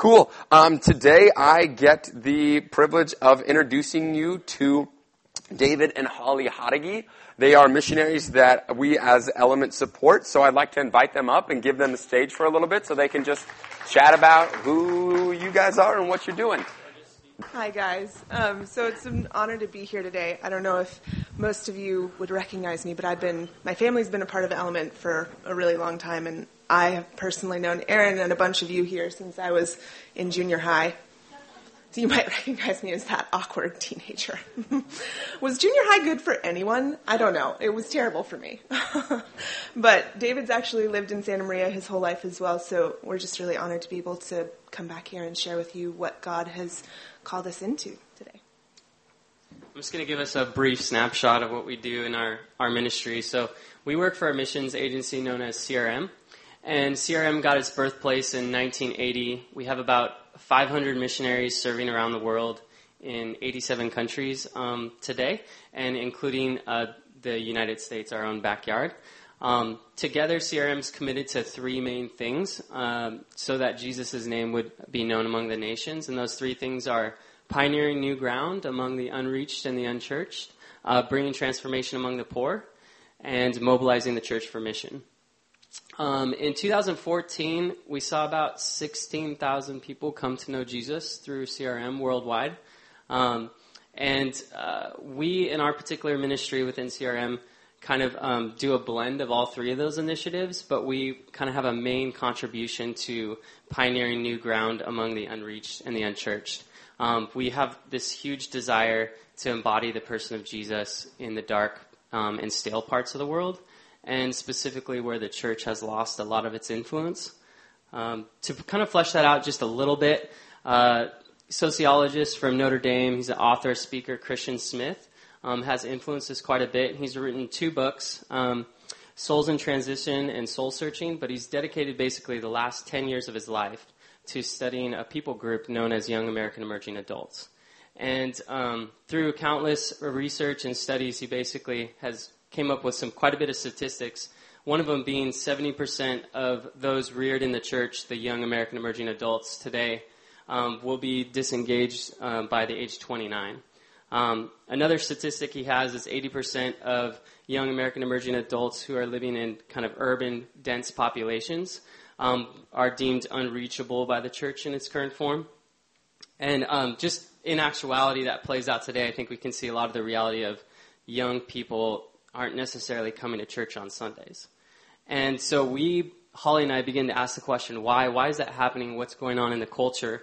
Cool. Um, today I get the privilege of introducing you to David and Holly Hodegi. They are missionaries that we as Element support, so I'd like to invite them up and give them the stage for a little bit so they can just chat about who you guys are and what you're doing. Hi, guys. Um, so it's an honor to be here today. I don't know if most of you would recognize me, but I've been, my family's been a part of Element for a really long time, and I have personally known Aaron and a bunch of you here since I was in junior high. So you might recognize me as that awkward teenager. was junior high good for anyone? I don't know. It was terrible for me. but David's actually lived in Santa Maria his whole life as well, so we're just really honored to be able to come back here and share with you what God has called us into today. I'm just going to give us a brief snapshot of what we do in our, our ministry. So, we work for a missions agency known as CRM, and CRM got its birthplace in 1980. We have about 500 missionaries serving around the world in 87 countries um, today, and including uh, the United States, our own backyard. Um, together, CRM is committed to three main things um, so that Jesus' name would be known among the nations. And those three things are pioneering new ground among the unreached and the unchurched, uh, bringing transformation among the poor, and mobilizing the church for mission. Um, in 2014, we saw about 16,000 people come to know Jesus through CRM worldwide. Um, and uh, we, in our particular ministry within CRM, kind of um, do a blend of all three of those initiatives, but we kind of have a main contribution to pioneering new ground among the unreached and the unchurched. Um, we have this huge desire to embody the person of Jesus in the dark um, and stale parts of the world, and specifically where the church has lost a lot of its influence. Um, to kind of flesh that out just a little bit, uh, sociologist from Notre Dame, he's an author, speaker, Christian Smith, um, has influenced us quite a bit. He's written two books, um, Souls in Transition and Soul Searching, but he's dedicated basically the last 10 years of his life to studying a people group known as Young American Emerging Adults. And um, through countless research and studies, he basically has came up with some quite a bit of statistics. One of them being 70% of those reared in the church, the young American emerging adults today, um, will be disengaged uh, by the age 29. Um, another statistic he has is 80% of young American emerging adults who are living in kind of urban, dense populations um, are deemed unreachable by the church in its current form. And um, just in actuality, that plays out today. I think we can see a lot of the reality of young people aren't necessarily coming to church on Sundays. And so we, Holly and I, begin to ask the question, why? Why is that happening? What's going on in the culture?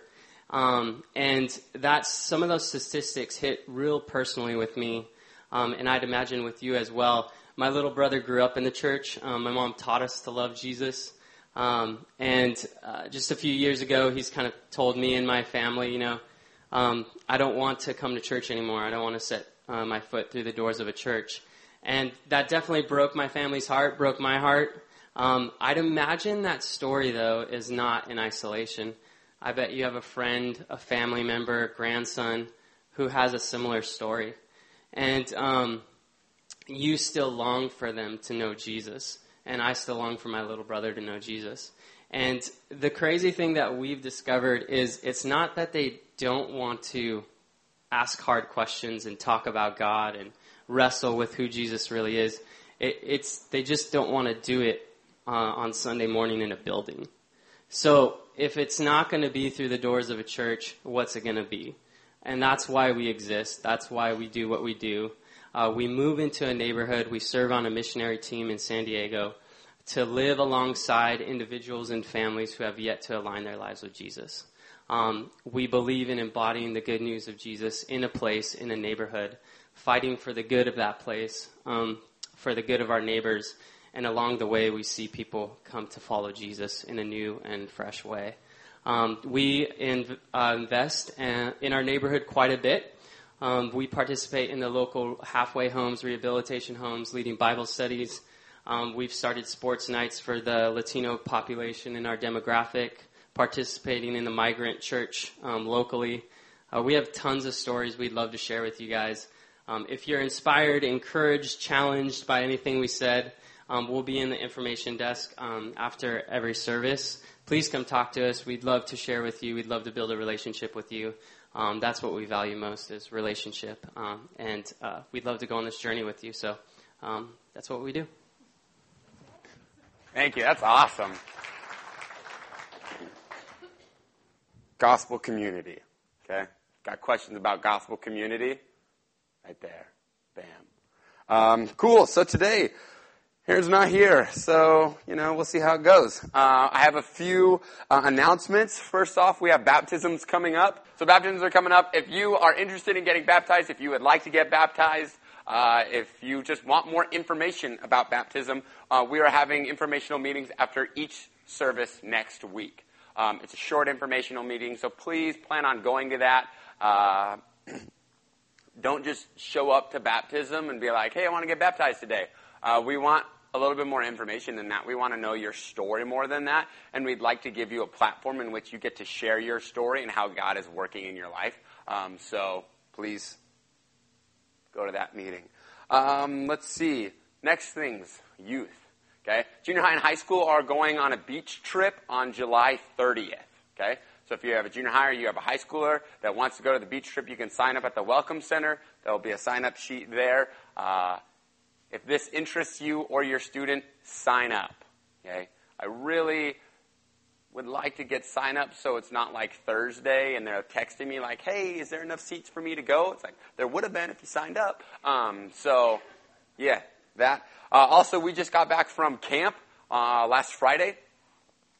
Um, and that's some of those statistics hit real personally with me, um, and I'd imagine with you as well. My little brother grew up in the church. Um, my mom taught us to love Jesus. Um, and uh, just a few years ago, he's kind of told me and my family, you know, um, I don't want to come to church anymore. I don't want to set uh, my foot through the doors of a church. And that definitely broke my family's heart, broke my heart. Um, I'd imagine that story, though, is not in isolation. I bet you have a friend, a family member, a grandson who has a similar story. And um, you still long for them to know Jesus. And I still long for my little brother to know Jesus. And the crazy thing that we've discovered is it's not that they don't want to ask hard questions and talk about God and wrestle with who Jesus really is. It, it's they just don't want to do it uh, on Sunday morning in a building. So if it's not going to be through the doors of a church, what's it going to be? And that's why we exist. That's why we do what we do. Uh, we move into a neighborhood. We serve on a missionary team in San Diego to live alongside individuals and families who have yet to align their lives with Jesus. Um, we believe in embodying the good news of Jesus in a place, in a neighborhood, fighting for the good of that place, um, for the good of our neighbors, and along the way, we see people come to follow Jesus in a new and fresh way. Um, we in, uh, invest in our neighborhood quite a bit. Um, we participate in the local halfway homes, rehabilitation homes, leading Bible studies. Um, we've started sports nights for the Latino population in our demographic, participating in the migrant church um, locally. Uh, we have tons of stories we'd love to share with you guys. Um, if you're inspired, encouraged, challenged by anything we said, um, we'll be in the information desk um, after every service please come talk to us. We'd love to share with you. We'd love to build a relationship with you. Um, that's what we value most is relationship, um, and uh, we'd love to go on this journey with you. So um, that's what we do. Thank you. That's awesome. Gospel community. Okay? Got questions about gospel community? Right there. Bam. Um, cool. So today, Aaron's not here, so you know we'll see how it goes. Uh, I have a few uh, announcements. First off, we have baptisms coming up. So baptisms are coming up. If you are interested in getting baptized, if you would like to get baptized, uh, if you just want more information about baptism, uh, we are having informational meetings after each service next week. Um, it's a short informational meeting, so please plan on going to that. Don't just show up to baptism and be like, "Hey, I want to get baptized today." Uh, we want a little bit more information than that. We want to know your story more than that, and we'd like to give you a platform in which you get to share your story and how God is working in your life. Um, so please go to that meeting. Um, let's see. Next things, youth. Okay, junior high and high school are going on a beach trip on July 30th. Okay, so if you have a junior high or you have a high schooler that wants to go to the beach trip, you can sign up at the welcome center. There will be a sign up sheet there. Uh, if this interests you or your student, sign up. Okay? I really would like to get sign up so it's not like Thursday and they're texting me like, hey, is there enough seats for me to go? It's like, there would have been if you signed up. Um, so, yeah, that. Uh, also, we just got back from camp uh, last Friday.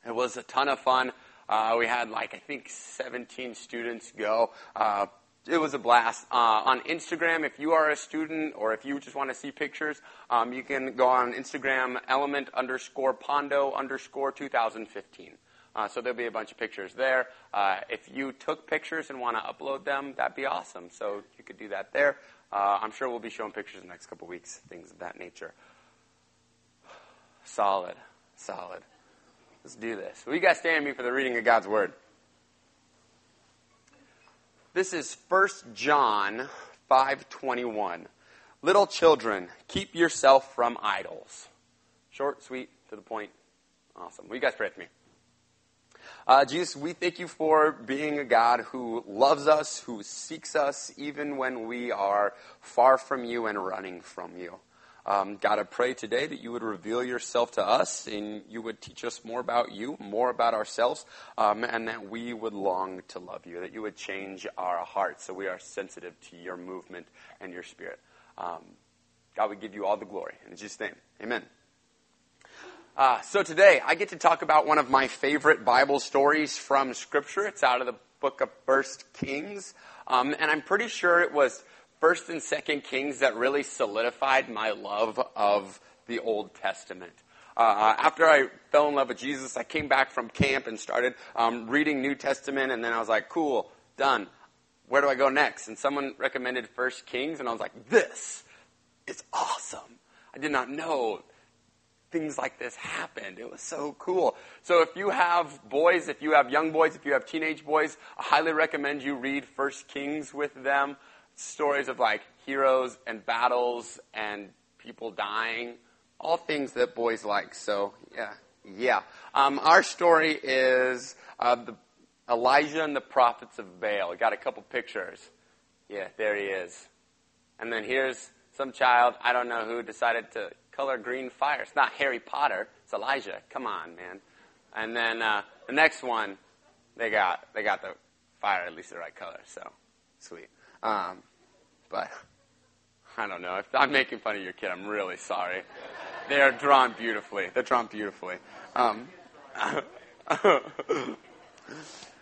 It was a ton of fun. Uh, we had like, I think 17 students go. Uh, it was a blast. Uh, on Instagram, if you are a student or if you just want to see pictures, um, you can go on Instagram element underscore pondo underscore 2015. Uh, so there'll be a bunch of pictures there. Uh, if you took pictures and want to upload them, that'd be awesome. So you could do that there. Uh, I'm sure we'll be showing pictures in the next couple weeks, things of that nature. Solid, solid. Let's do this. Will you guys stand me for the reading of God's Word? This is 1 John 5:21. Little children, keep yourself from idols. Short, sweet, to the point. Awesome. Will you guys pray with me? Uh, Jesus, we thank you for being a God who loves us, who seeks us, even when we are far from you and running from you. Um, God, I pray today that you would reveal yourself to us and you would teach us more about you, more about ourselves, um, and that we would long to love you, that you would change our hearts so we are sensitive to your movement and your spirit. Um, God, we give you all the glory. In Jesus' name, amen. Uh, so today, I get to talk about one of my favorite Bible stories from Scripture. It's out of the book of First Kings. Um, and I'm pretty sure it was First and Second Kings that really solidified my love of the Old Testament. Uh, after I fell in love with Jesus, I came back from camp and started um, reading New Testament, and then I was like, "Cool, done. Where do I go next?" And someone recommended First Kings, and I was like, "This is awesome." I did not know things like this happened. It was so cool. So if you have boys, if you have young boys, if you have teenage boys, I highly recommend you read First Kings with them stories of like heroes and battles and people dying, all things that boys like. So yeah, yeah. Um, our story is uh, the Elijah and the prophets of Baal. We got a couple pictures. Yeah, there he is. And then here's some child, I don't know who, decided to color green fire. It's not Harry Potter. It's Elijah. Come on, man. And then uh, the next one, they got they got the fire at least the right color. So sweet. Um, but I don't know. If I'm making fun of your kid, I'm really sorry. They are drawn beautifully. They're drawn beautifully. Um,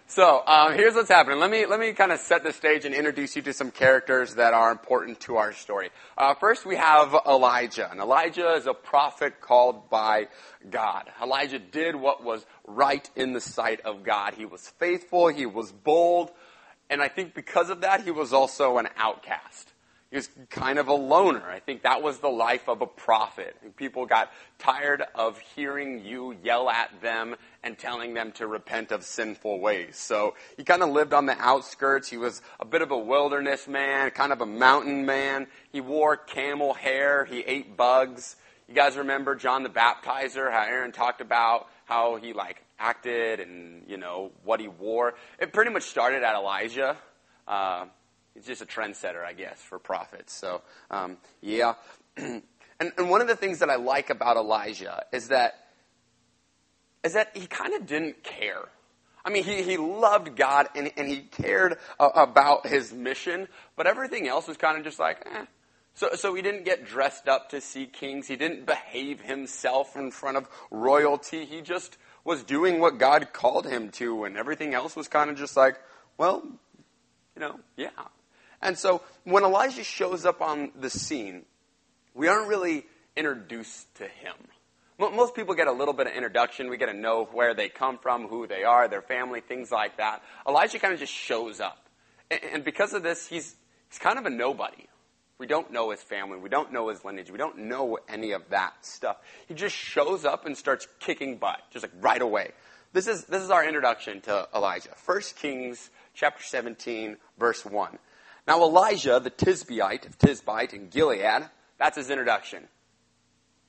so um, here's what's happening. Let me let me kind of set the stage and introduce you to some characters that are important to our story. Uh, first, we have Elijah, and Elijah is a prophet called by God. Elijah did what was right in the sight of God. He was faithful. He was bold. And I think because of that, he was also an outcast. He was kind of a loner. I think that was the life of a prophet. People got tired of hearing you yell at them and telling them to repent of sinful ways. So he kind of lived on the outskirts. He was a bit of a wilderness man, kind of a mountain man. He wore camel hair. He ate bugs. You guys remember John the Baptizer, how Aaron talked about how he like acted and you know what he wore. It pretty much started at Elijah. Uh, he's just a trendsetter, I guess, for prophets. So um, yeah, and, and one of the things that I like about Elijah is that is that he kind of didn't care. I mean, he, he loved God and, and he cared uh, about his mission, but everything else was kind of just like, eh. So, so he didn't get dressed up to see kings. He didn't behave himself in front of royalty. He just was doing what God called him to, and everything else was kind of just like, well, you know, yeah. And so when Elijah shows up on the scene, we aren't really introduced to him. Most people get a little bit of introduction. We get to know where they come from, who they are, their family, things like that. Elijah kind of just shows up. And because of this, he's, he's kind of a nobody. We don't know his family. We don't know his lineage. We don't know any of that stuff. He just shows up and starts kicking butt, just like right away. This is, this is our introduction to Elijah. 1 Kings chapter 17, verse 1. Now Elijah, the Tishbite of Tishbite in Gilead, that's his introduction.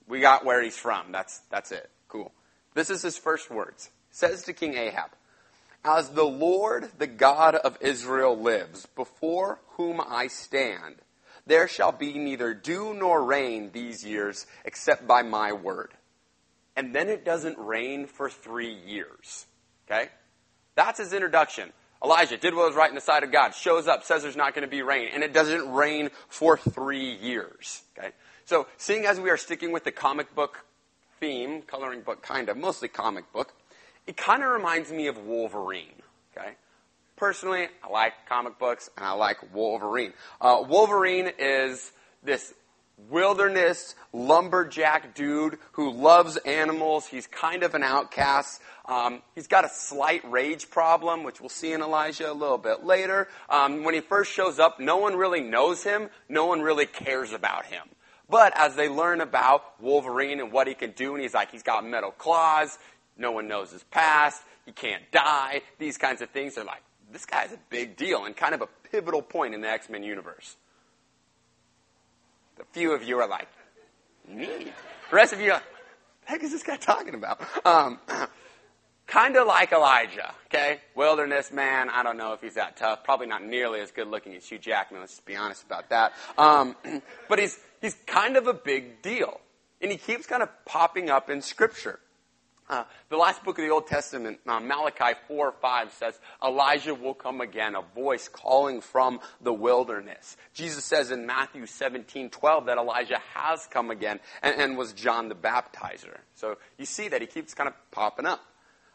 We got where he's from. That's, that's it. Cool. This is his first words. Says to King Ahab, As the Lord, the God of Israel lives, before whom I stand, there shall be neither dew nor rain these years except by my word. And then it doesn't rain for three years. Okay? That's his introduction. Elijah did what was right in the sight of God, shows up, says there's not going to be rain, and it doesn't rain for three years. Okay? So, seeing as we are sticking with the comic book theme, coloring book kind of, mostly comic book, it kind of reminds me of Wolverine. Okay? Personally, I like comic books and I like Wolverine. Uh, Wolverine is this wilderness lumberjack dude who loves animals. He's kind of an outcast. Um, he's got a slight rage problem, which we'll see in Elijah a little bit later. Um, when he first shows up, no one really knows him. No one really cares about him. But as they learn about Wolverine and what he can do, and he's like, he's got metal claws, no one knows his past, he can't die, these kinds of things, they're like, this guy's a big deal and kind of a pivotal point in the X Men universe. A few of you are like, neat. The rest of you are, the heck is this guy talking about? Um, kind of like Elijah, okay? Wilderness man. I don't know if he's that tough. Probably not nearly as good looking as Hugh Jackman. Let's just be honest about that. Um, but he's he's kind of a big deal. And he keeps kind of popping up in Scripture. Uh, the last book of the Old Testament, uh, Malachi 4 5 says, Elijah will come again, a voice calling from the wilderness. Jesus says in Matthew 17 12 that Elijah has come again and, and was John the baptizer. So you see that he keeps kind of popping up.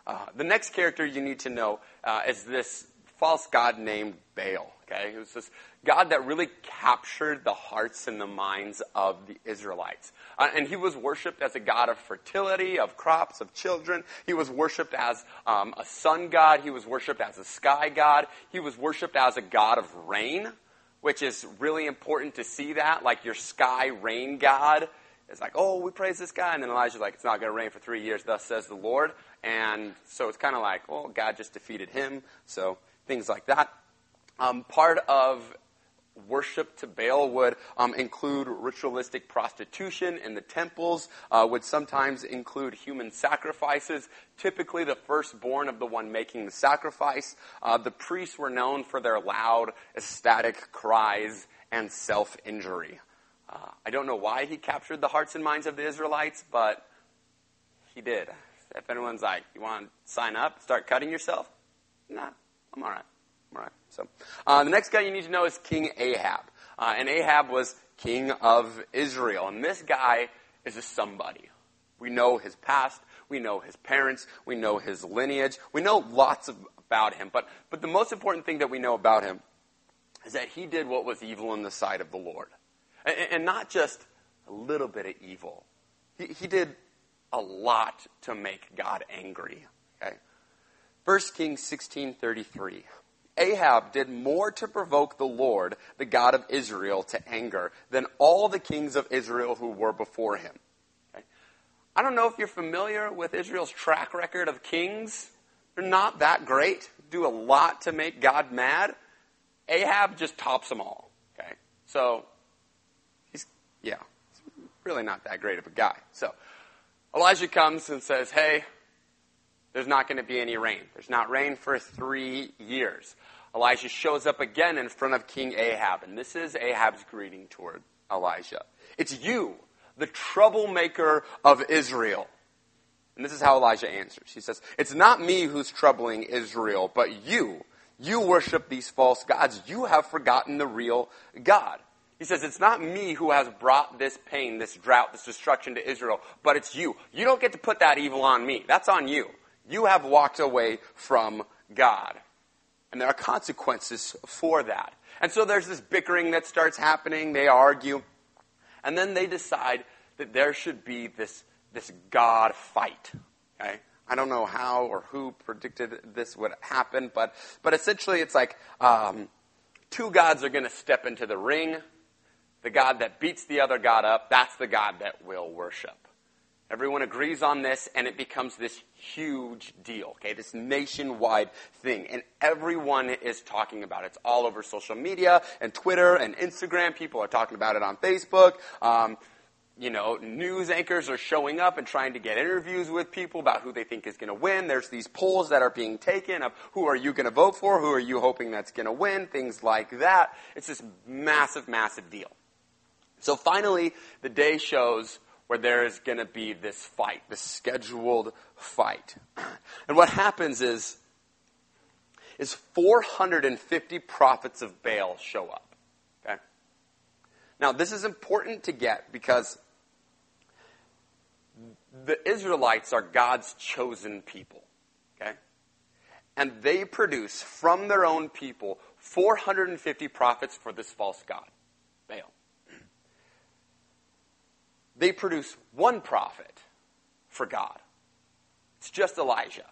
Uh, the next character you need to know uh, is this false god named Baal. Okay, it was this God that really captured the hearts and the minds of the Israelites. Uh, and he was worshipped as a god of fertility, of crops, of children. He was worshipped as um, a sun god. He was worshipped as a sky god. He was worshipped as a god of rain, which is really important to see that. Like your sky rain god is like, oh, we praise this guy. And then Elijah's like, it's not going to rain for three years, thus says the Lord. And so it's kind of like, well, God just defeated him. So things like that. Um, part of worship to Baal would um, include ritualistic prostitution in the temples, uh, would sometimes include human sacrifices, typically the firstborn of the one making the sacrifice. Uh, the priests were known for their loud, ecstatic cries and self injury. Uh, I don't know why he captured the hearts and minds of the Israelites, but he did. If anyone's like, you want to sign up, start cutting yourself? Nah, I'm all right. All right. So uh, the next guy you need to know is King Ahab, uh, and Ahab was king of Israel, and this guy is a somebody. We know his past. We know his parents. We know his lineage. We know lots of, about him. But, but the most important thing that we know about him is that he did what was evil in the sight of the Lord. And, and not just a little bit of evil. He, he did a lot to make God angry. Okay? 1 Kings 16.33 Ahab did more to provoke the Lord, the God of Israel, to anger than all the kings of Israel who were before him. Okay? I don't know if you're familiar with Israel's track record of kings. They're not that great, do a lot to make God mad. Ahab just tops them all. Okay? So, he's, yeah, he's really not that great of a guy. So, Elijah comes and says, Hey, There's not going to be any rain. There's not rain for three years. Elijah shows up again in front of King Ahab, and this is Ahab's greeting toward Elijah. It's you, the troublemaker of Israel. And this is how Elijah answers. He says, It's not me who's troubling Israel, but you. You worship these false gods. You have forgotten the real God. He says, It's not me who has brought this pain, this drought, this destruction to Israel, but it's you. You don't get to put that evil on me. That's on you. You have walked away from God. And there are consequences for that. And so there's this bickering that starts happening. They argue. And then they decide that there should be this, this God fight. Okay? I don't know how or who predicted this would happen, but, but essentially it's like um, two gods are going to step into the ring. The God that beats the other God up, that's the God that we'll worship. Everyone agrees on this, and it becomes this huge deal, okay? This nationwide thing. And everyone is talking about it. It's all over social media and Twitter and Instagram. People are talking about it on Facebook. Um, you know, news anchors are showing up and trying to get interviews with people about who they think is going to win. There's these polls that are being taken of who are you going to vote for? Who are you hoping that's going to win? Things like that. It's this massive, massive deal. So finally, the day shows where there is going to be this fight, this scheduled fight. And what happens is, is 450 prophets of Baal show up. Okay? Now, this is important to get because the Israelites are God's chosen people. Okay? And they produce from their own people 450 prophets for this false God, Baal they produce one prophet for God. It's just Elijah.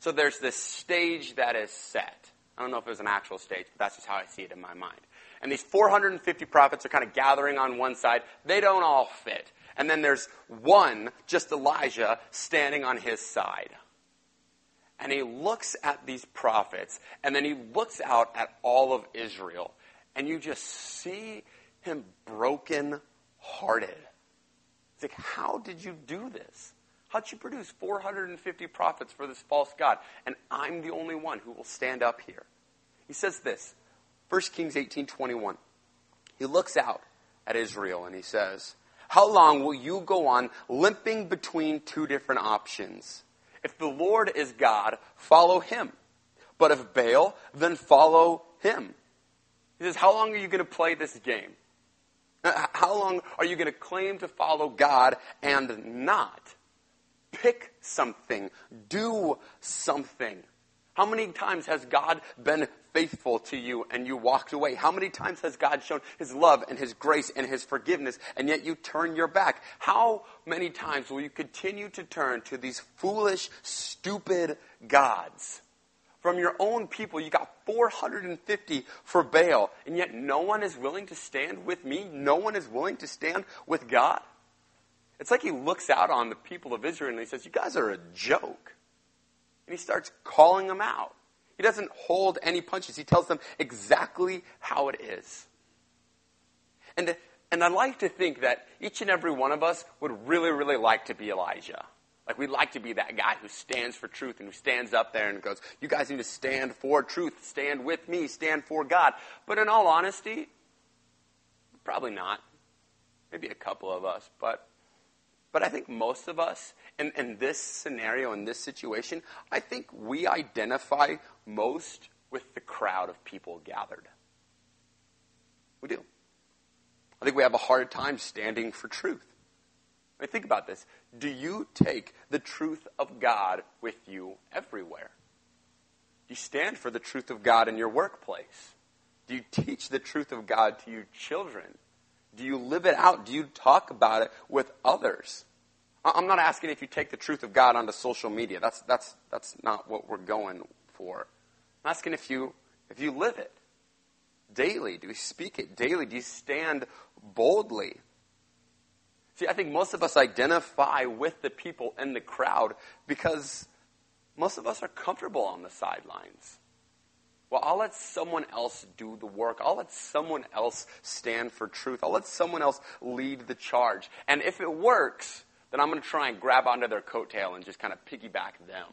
So there's this stage that is set. I don't know if it was an actual stage, but that's just how I see it in my mind. And these 450 prophets are kind of gathering on one side. They don't all fit. And then there's one, just Elijah, standing on his side. And he looks at these prophets, and then he looks out at all of Israel, and you just see him broken hearted. It's like, how did you do this? How'd you produce 450 prophets for this false God? And I'm the only one who will stand up here. He says this, 1 Kings 18 21. He looks out at Israel and he says, How long will you go on limping between two different options? If the Lord is God, follow him. But if Baal, then follow him. He says, How long are you going to play this game? How long are you going to claim to follow God and not? Pick something. Do something. How many times has God been faithful to you and you walked away? How many times has God shown His love and His grace and His forgiveness and yet you turn your back? How many times will you continue to turn to these foolish, stupid gods? From your own people. You got 450 for Baal, and yet no one is willing to stand with me. No one is willing to stand with God. It's like he looks out on the people of Israel and he says, You guys are a joke. And he starts calling them out. He doesn't hold any punches. He tells them exactly how it is. And, and I like to think that each and every one of us would really, really like to be Elijah. Like we'd like to be that guy who stands for truth and who stands up there and goes, you guys need to stand for truth, stand with me, stand for God. But in all honesty, probably not. Maybe a couple of us, but but I think most of us in, in this scenario, in this situation, I think we identify most with the crowd of people gathered. We do. I think we have a hard time standing for truth. I mean, think about this. Do you take the truth of God with you everywhere? Do you stand for the truth of God in your workplace? Do you teach the truth of God to your children? Do you live it out? Do you talk about it with others? I'm not asking if you take the truth of God onto social media. That's, that's, that's not what we're going for. I'm asking if you, if you live it daily. Do you speak it daily? Do you stand boldly? See, I think most of us identify with the people in the crowd because most of us are comfortable on the sidelines. Well, I'll let someone else do the work. I'll let someone else stand for truth. I'll let someone else lead the charge. And if it works, then I'm going to try and grab onto their coattail and just kind of piggyback them.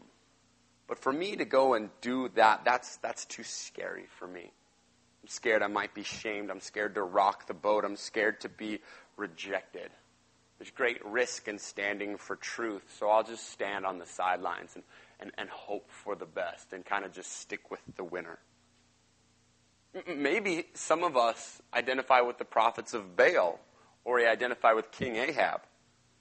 But for me to go and do that, that's, that's too scary for me. I'm scared I might be shamed. I'm scared to rock the boat. I'm scared to be rejected. There's great risk in standing for truth, so I'll just stand on the sidelines and, and, and hope for the best and kind of just stick with the winner. Maybe some of us identify with the prophets of Baal or we identify with King Ahab.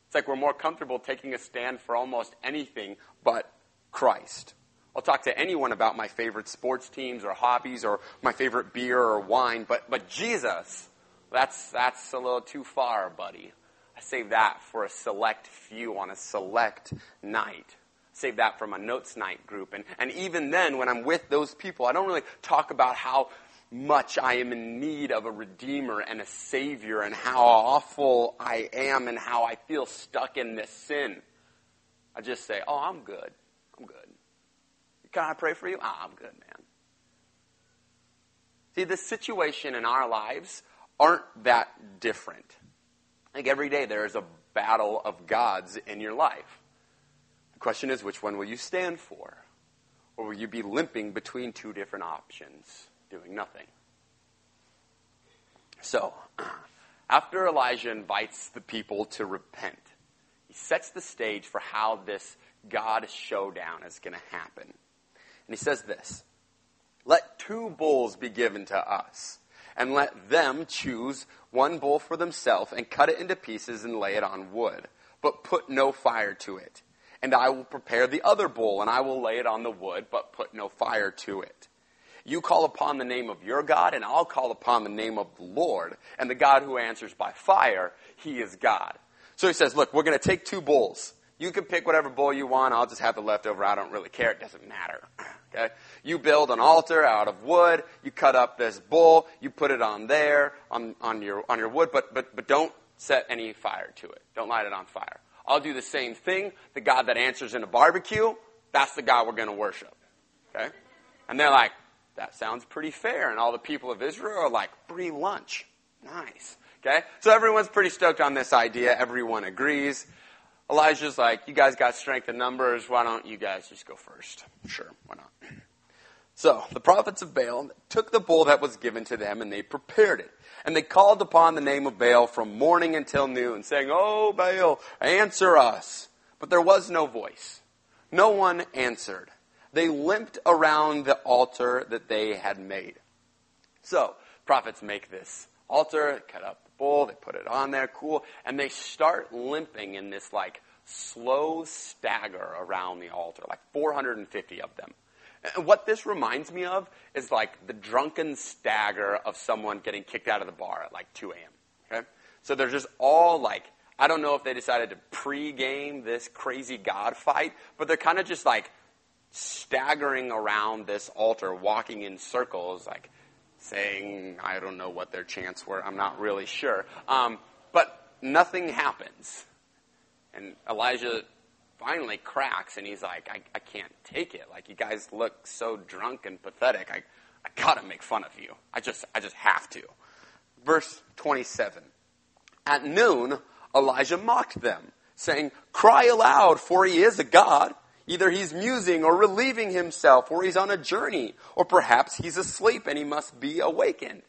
It's like we're more comfortable taking a stand for almost anything but Christ. I'll talk to anyone about my favorite sports teams or hobbies or my favorite beer or wine, but, but Jesus, that's, that's a little too far, buddy. Save that for a select few on a select night. Save that for my notes night group. And, and even then, when I'm with those people, I don't really talk about how much I am in need of a Redeemer and a Savior and how awful I am and how I feel stuck in this sin. I just say, oh, I'm good. I'm good. Can I pray for you? Ah, I'm good, man. See, the situation in our lives aren't that different. Like every day there is a battle of gods in your life. The question is, which one will you stand for? Or will you be limping between two different options? doing nothing. So, after Elijah invites the people to repent, he sets the stage for how this God showdown is going to happen. And he says this Let two bulls be given to us, and let them choose one bull for themselves, and cut it into pieces and lay it on wood, but put no fire to it. And I will prepare the other bull, and I will lay it on the wood, but put no fire to it. You call upon the name of your God, and I'll call upon the name of the Lord. And the God who answers by fire, he is God. So he says, Look, we're going to take two bulls. You can pick whatever bull you want. I'll just have the leftover. I don't really care. It doesn't matter. Okay? You build an altar out of wood. You cut up this bull. You put it on there, on, on, your, on your wood, but, but, but don't set any fire to it. Don't light it on fire. I'll do the same thing. The God that answers in a barbecue, that's the God we're going to worship. Okay? And they're like, that sounds pretty fair. And all the people of Israel are like, free lunch. Nice. Okay? So everyone's pretty stoked on this idea. Everyone agrees. Elijah's like, you guys got strength in numbers. Why don't you guys just go first? Sure, why not? So the prophets of Baal took the bull that was given to them and they prepared it. And they called upon the name of Baal from morning until noon, saying, Oh, Baal, answer us. But there was no voice. No one answered they limped around the altar that they had made. So, prophets make this altar, cut up the bull, they put it on there, cool, and they start limping in this like slow stagger around the altar, like 450 of them. And what this reminds me of is like the drunken stagger of someone getting kicked out of the bar at like 2 a.m. Okay? So they're just all like, I don't know if they decided to pre-game this crazy God fight, but they're kind of just like staggering around this altar, walking in circles, like saying, I don't know what their chants were, I'm not really sure. Um, but nothing happens. And Elijah finally cracks and he's like, I, I can't take it. Like, you guys look so drunk and pathetic. I, I gotta make fun of you. I just, I just have to. Verse 27. At noon, Elijah mocked them, saying, Cry aloud, for he is a God. Either he's musing or relieving himself, or he's on a journey, or perhaps he's asleep and he must be awakened.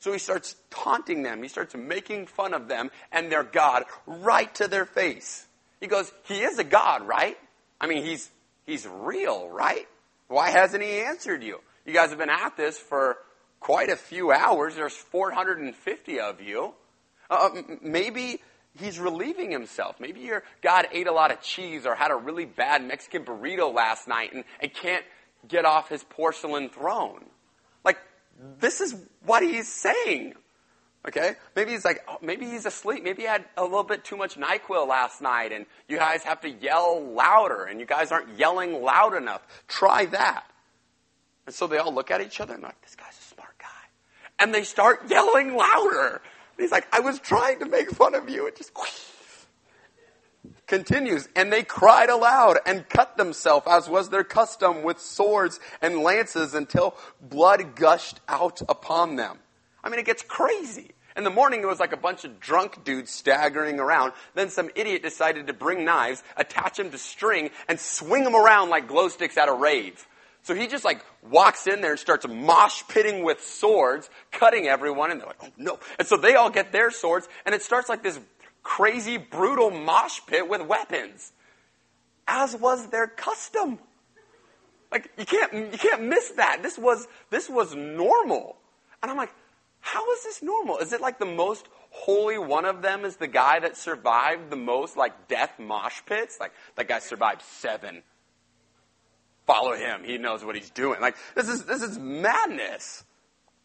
So he starts taunting them. He starts making fun of them and their God right to their face. He goes, He is a God, right? I mean, he's, he's real, right? Why hasn't he answered you? You guys have been at this for quite a few hours. There's 450 of you. Uh, maybe he's relieving himself. Maybe your God ate a lot of cheese or had a really bad Mexican burrito last night and, and can't get off his porcelain throne. Like, this is what he's saying. Okay? Maybe he's like, oh, maybe he's asleep. Maybe he had a little bit too much NyQuil last night and you guys have to yell louder and you guys aren't yelling loud enough. Try that. And so they all look at each other and like, this guy's a smart guy. And they start yelling louder. He's like, I was trying to make fun of you. It just continues. And they cried aloud and cut themselves, as was their custom, with swords and lances until blood gushed out upon them. I mean, it gets crazy. In the morning, it was like a bunch of drunk dudes staggering around. Then some idiot decided to bring knives, attach them to string, and swing them around like glow sticks at a rave. So he just like walks in there and starts mosh pitting with swords, cutting everyone, and they're like, oh no. And so they all get their swords, and it starts like this crazy, brutal mosh pit with weapons. As was their custom. Like, you can't, you can't miss that. This was, this was normal. And I'm like, how is this normal? Is it like the most holy one of them is the guy that survived the most like death mosh pits? Like that guy survived seven. Follow him. He knows what he's doing. Like this is this is madness.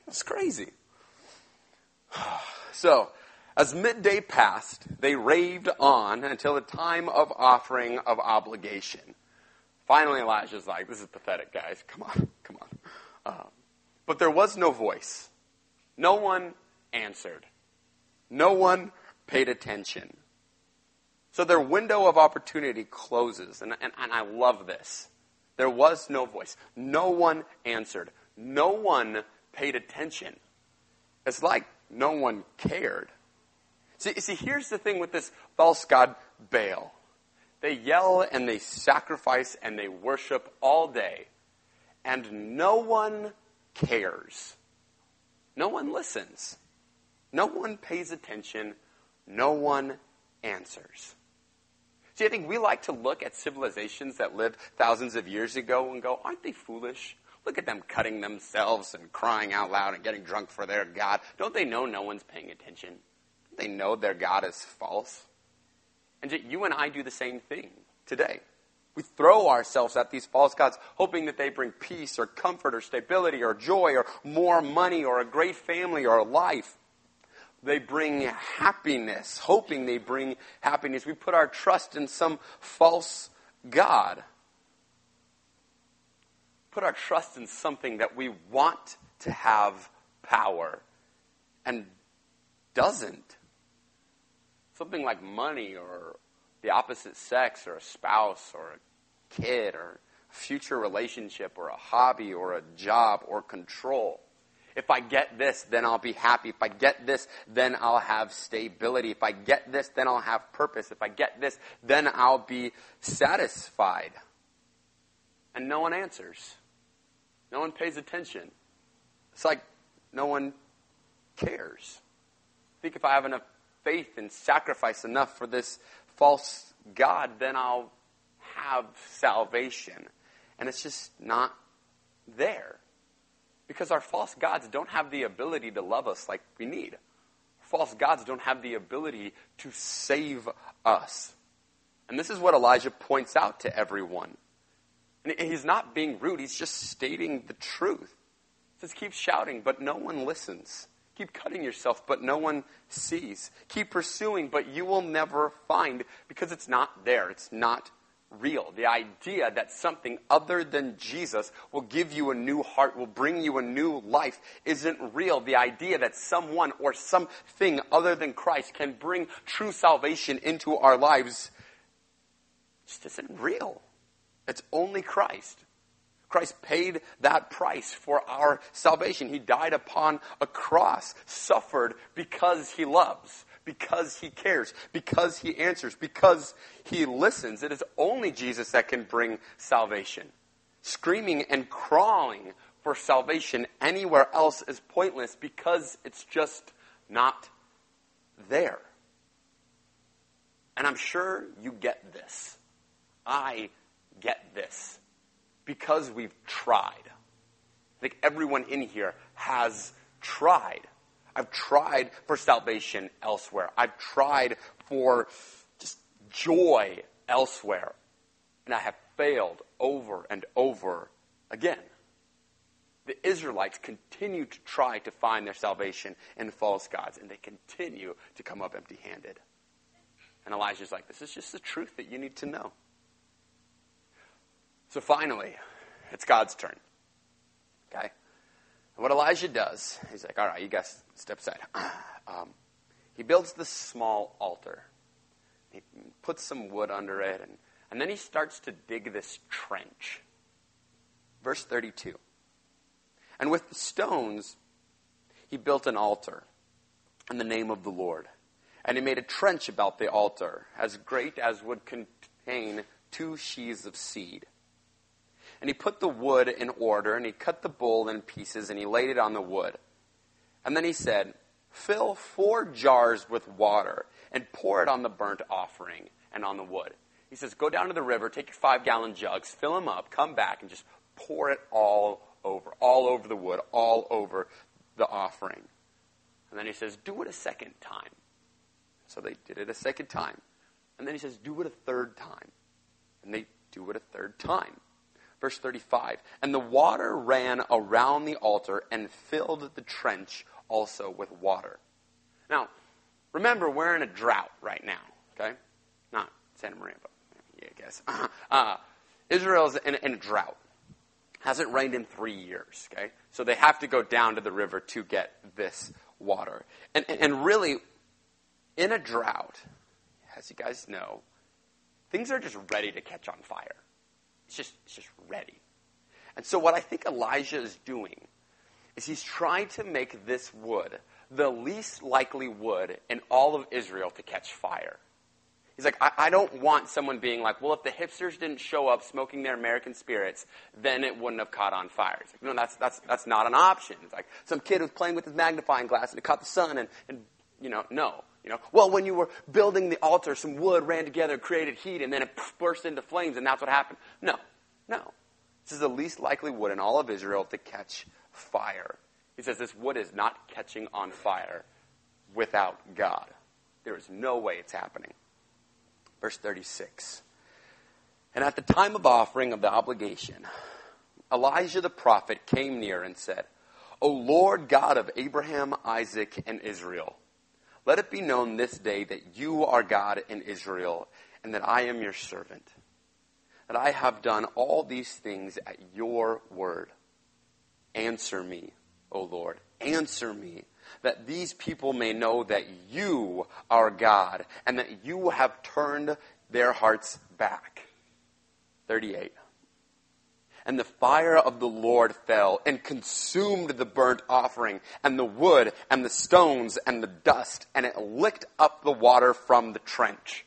It's crazy. So, as midday passed, they raved on until the time of offering of oblation. Finally, Elijah's like, "This is pathetic, guys. Come on, come on." Um, but there was no voice. No one answered. No one paid attention. So their window of opportunity closes. And, and, and I love this. There was no voice. No one answered. No one paid attention. It's like no one cared. See, see, here's the thing with this false god Baal. They yell and they sacrifice and they worship all day, and no one cares. No one listens. No one pays attention. No one answers. See, I think we like to look at civilizations that lived thousands of years ago and go, aren't they foolish? Look at them cutting themselves and crying out loud and getting drunk for their God. Don't they know no one's paying attention? They know their God is false? And yet you and I do the same thing today. We throw ourselves at these false gods, hoping that they bring peace or comfort or stability or joy or more money or a great family or a life. They bring happiness, hoping they bring happiness. We put our trust in some false God. Put our trust in something that we want to have power and doesn't. Something like money or the opposite sex or a spouse or a kid or a future relationship or a hobby or a job or control. If I get this, then I'll be happy. If I get this, then I'll have stability. If I get this, then I'll have purpose. If I get this, then I'll be satisfied. And no one answers. No one pays attention. It's like no one cares. I think if I have enough faith and sacrifice enough for this false God, then I'll have salvation. And it's just not there. Because our false gods don't have the ability to love us like we need. False gods don't have the ability to save us. And this is what Elijah points out to everyone. And he's not being rude, he's just stating the truth. He says, keep shouting, but no one listens. Keep cutting yourself, but no one sees. Keep pursuing, but you will never find because it's not there. It's not real. The idea that something other than Jesus will give you a new heart, will bring you a new life, isn't real. The idea that someone or something other than Christ can bring true salvation into our lives just isn't real. It's only Christ. Christ paid that price for our salvation. He died upon a cross, suffered because he loves because he cares, because he answers, because he listens. It is only Jesus that can bring salvation. Screaming and crawling for salvation anywhere else is pointless because it's just not there. And I'm sure you get this. I get this because we've tried. I think everyone in here has tried. I've tried for salvation elsewhere. I've tried for just joy elsewhere. And I have failed over and over again. The Israelites continue to try to find their salvation in false gods, and they continue to come up empty handed. And Elijah's like, This is just the truth that you need to know. So finally, it's God's turn. Okay? And what Elijah does, he's like, all right, you guys step aside. Um, he builds this small altar. He puts some wood under it, and, and then he starts to dig this trench. Verse 32. And with the stones, he built an altar. in the name of the Lord. And he made a trench about the altar, as great as would contain two sheaves of seed. And he put the wood in order, and he cut the bull in pieces, and he laid it on the wood. And then he said, Fill four jars with water, and pour it on the burnt offering and on the wood. He says, Go down to the river, take your five gallon jugs, fill them up, come back, and just pour it all over, all over the wood, all over the offering. And then he says, Do it a second time. So they did it a second time. And then he says, Do it a third time. And they do it a third time. Verse 35 And the water ran around the altar and filled the trench also with water. Now, remember, we're in a drought right now, okay? Not Santa Maria, but yeah, I guess. Uh, Israel's in, in a drought. Hasn't rained in three years, okay? So they have to go down to the river to get this water. And, and really, in a drought, as you guys know, things are just ready to catch on fire. It's just, it's just ready. And so, what I think Elijah is doing is he's trying to make this wood the least likely wood in all of Israel to catch fire. He's like, I, I, don't want someone being like, well, if the hipsters didn't show up smoking their American spirits, then it wouldn't have caught on fire. He's like, no, that's, that's, that's not an option. It's like some kid was playing with his magnifying glass and it caught the sun and, and you know, no. You know, well, when you were building the altar, some wood ran together, created heat, and then it burst into flames, and that's what happened. No, no. This is the least likely wood in all of Israel to catch fire. He says this wood is not catching on fire without God. There is no way it's happening. Verse 36. And at the time of offering of the oblation, Elijah the prophet came near and said, O Lord God of Abraham, Isaac, and Israel, let it be known this day that you are God in Israel, and that I am your servant, that I have done all these things at your word. Answer me, O Lord, answer me that these people may know that you are God and that you have turned their hearts back. 38. And the fire of the Lord fell and consumed the burnt offering and the wood and the stones and the dust, and it licked up the water from the trench.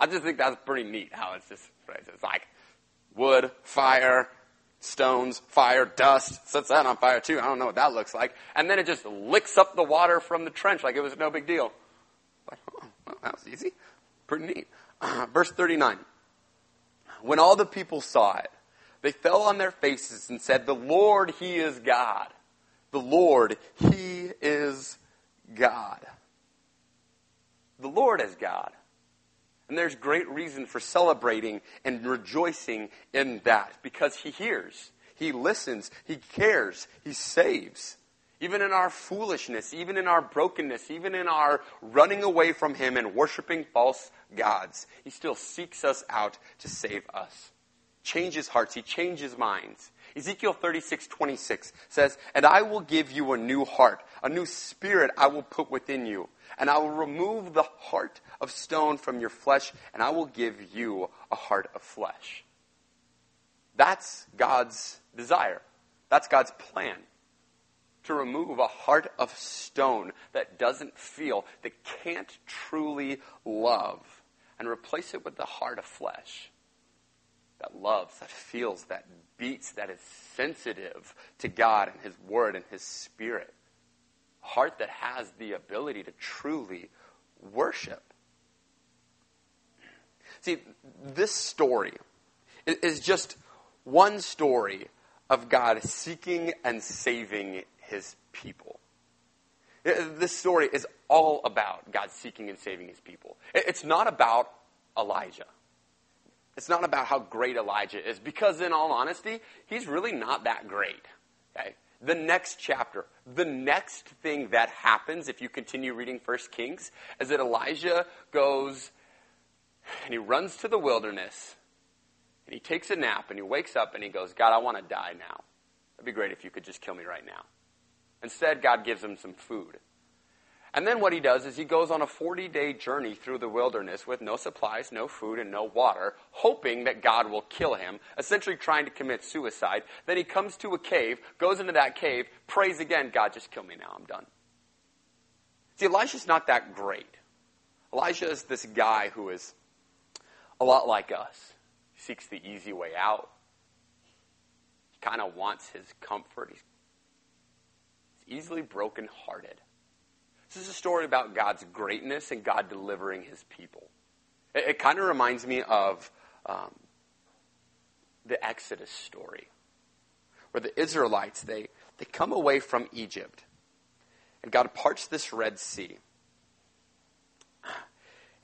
I just think that's pretty neat how it's just phrased. It's like wood, fire, stones, fire, dust, sets that on fire too. I don't know what that looks like. And then it just licks up the water from the trench like it was no big deal. Like, oh, well, that was easy. Pretty neat. Uh, verse 39. When all the people saw it, they fell on their faces and said, The Lord, He is God. The Lord, He is God. The Lord is God. And there's great reason for celebrating and rejoicing in that because He hears, He listens, He cares, He saves. Even in our foolishness, even in our brokenness, even in our running away from Him and worshiping false gods, He still seeks us out to save us. Changes hearts, He changes minds. Ezekiel 36, 26 says, And I will give you a new heart, a new spirit I will put within you and I will remove the heart of stone from your flesh, and I will give you a heart of flesh. That's God's desire. That's God's plan. To remove a heart of stone that doesn't feel, that can't truly love, and replace it with the heart of flesh that loves, that feels, that beats, that is sensitive to God and His Word and His Spirit heart that has the ability to truly worship. See, this story is just one story of God seeking and saving his people. This story is all about God seeking and saving his people. It's not about Elijah. It's not about how great Elijah is, because in all honesty, he's really not that great. Okay? the next chapter, the next thing that happens if you continue reading First Kings is that Elijah goes and he runs to the wilderness and he takes a nap and he wakes up and he goes, God, I want to die now. It'd be great if you could just kill me right now. Instead, God gives him some food. And then what he does is he goes on a 40 day journey through the wilderness with no supplies, no food, and no water, hoping that God will kill him, essentially trying to commit suicide. Then he comes to a cave, goes into that cave, prays again, God, just kill me now, I'm done. See, Elijah's not that great. Elijah is this guy who is a lot like us. He seeks the easy way out. He kind of wants his comfort. He's easily brokenhearted. This is a story about God's greatness and God delivering his people. It, it kind of reminds me of um, the Exodus story, where the Israelites, they, they come away from Egypt, and God parts this Red Sea.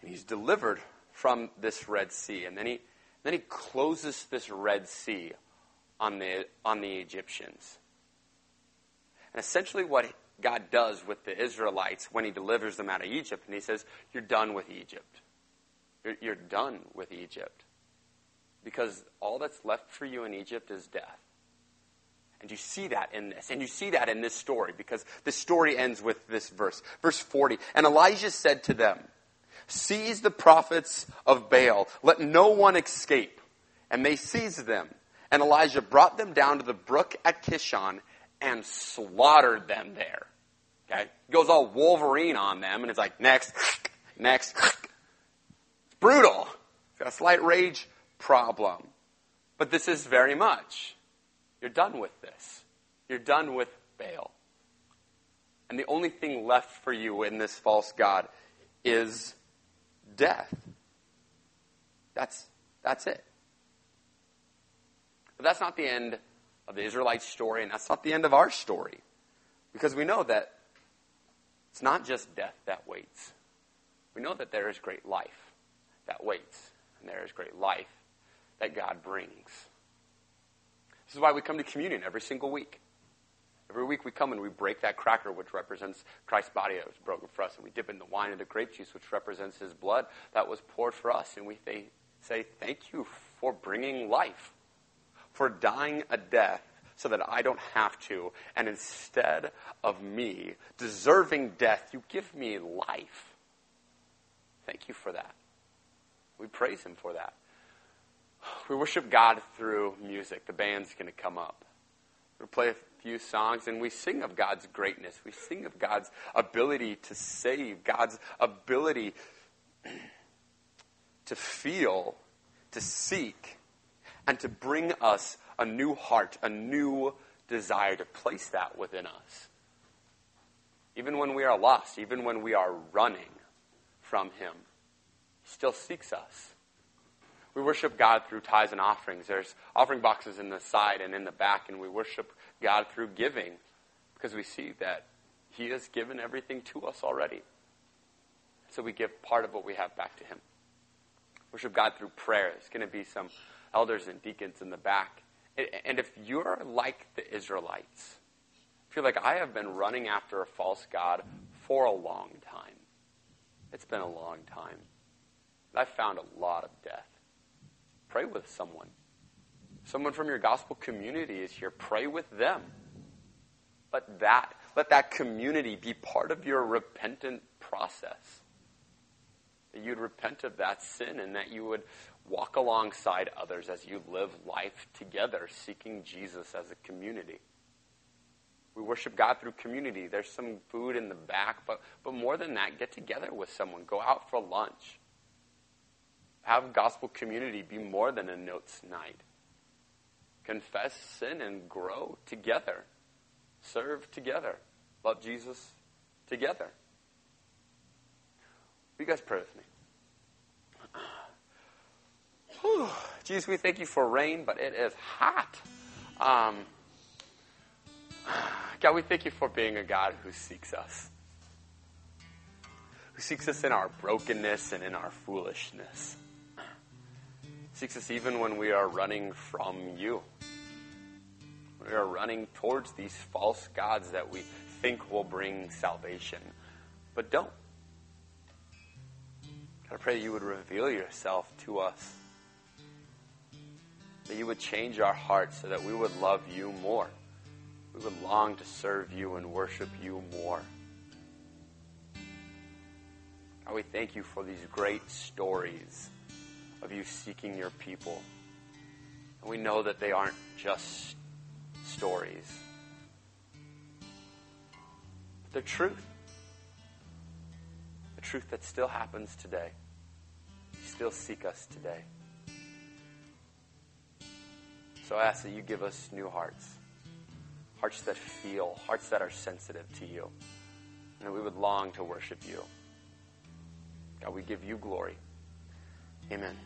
And he's delivered from this Red Sea. And then he, then he closes this Red Sea on the, on the Egyptians. And essentially, what God does with the Israelites when he delivers them out of Egypt, and he says, You're done with Egypt. You're, you're done with Egypt. Because all that's left for you in Egypt is death. And you see that in this. And you see that in this story because the story ends with this verse. Verse 40. And Elijah said to them, Seize the prophets of Baal. Let no one escape. And they seized them. And Elijah brought them down to the brook at Kishon and slaughtered them there. Okay? Goes all Wolverine on them and it's like, next, next. It's brutal. Got a slight rage problem. But this is very much. You're done with this. You're done with Baal. And the only thing left for you in this false God is death. That's, that's it. But that's not the end of the Israelite story, and that's not the end of our story. Because we know that it's not just death that waits. We know that there is great life that waits, and there is great life that God brings. This is why we come to communion every single week. Every week we come and we break that cracker, which represents Christ's body that was broken for us, and we dip in the wine and the grape juice, which represents his blood that was poured for us. And we say, Thank you for bringing life, for dying a death so that I don't have to. And instead of me deserving death, you give me life. Thank you for that. We praise him for that. We worship God through music. The band's going to come up. We'll play a few songs and we sing of God's greatness. We sing of God's ability to save, God's ability to feel, to seek, and to bring us a new heart, a new desire to place that within us. Even when we are lost, even when we are running from Him, He still seeks us. We worship God through tithes and offerings. There's offering boxes in the side and in the back, and we worship God through giving because we see that He has given everything to us already. So we give part of what we have back to Him. Worship God through prayer. There's going to be some elders and deacons in the back. And if you're like the Israelites, if you're like, I have been running after a false God for a long time, it's been a long time. I've found a lot of death. Pray with someone. Someone from your gospel community is here. Pray with them. Let that, let that community be part of your repentant process. That you'd repent of that sin and that you would walk alongside others as you live life together, seeking Jesus as a community. We worship God through community. There's some food in the back, but, but more than that, get together with someone. Go out for lunch. Have gospel community be more than a notes night. Confess sin and grow together. Serve together. Love Jesus together. Will you guys pray with me? Whew. Jesus, we thank you for rain, but it is hot. Um, God, we thank you for being a God who seeks us, who seeks us in our brokenness and in our foolishness, seeks us even when we are running from you. We are running towards these false gods that we think will bring salvation, but don't. God, I pray that you would reveal yourself to us that you would change our hearts so that we would love you more. We would long to serve you and worship you more. God, we thank you for these great stories of you seeking your people. And we know that they aren't just stories, but they're truth. The truth that still happens today. You still seek us today. So I ask that you give us new hearts, hearts that feel, hearts that are sensitive to you, and that we would long to worship you. God, we give you glory. Amen.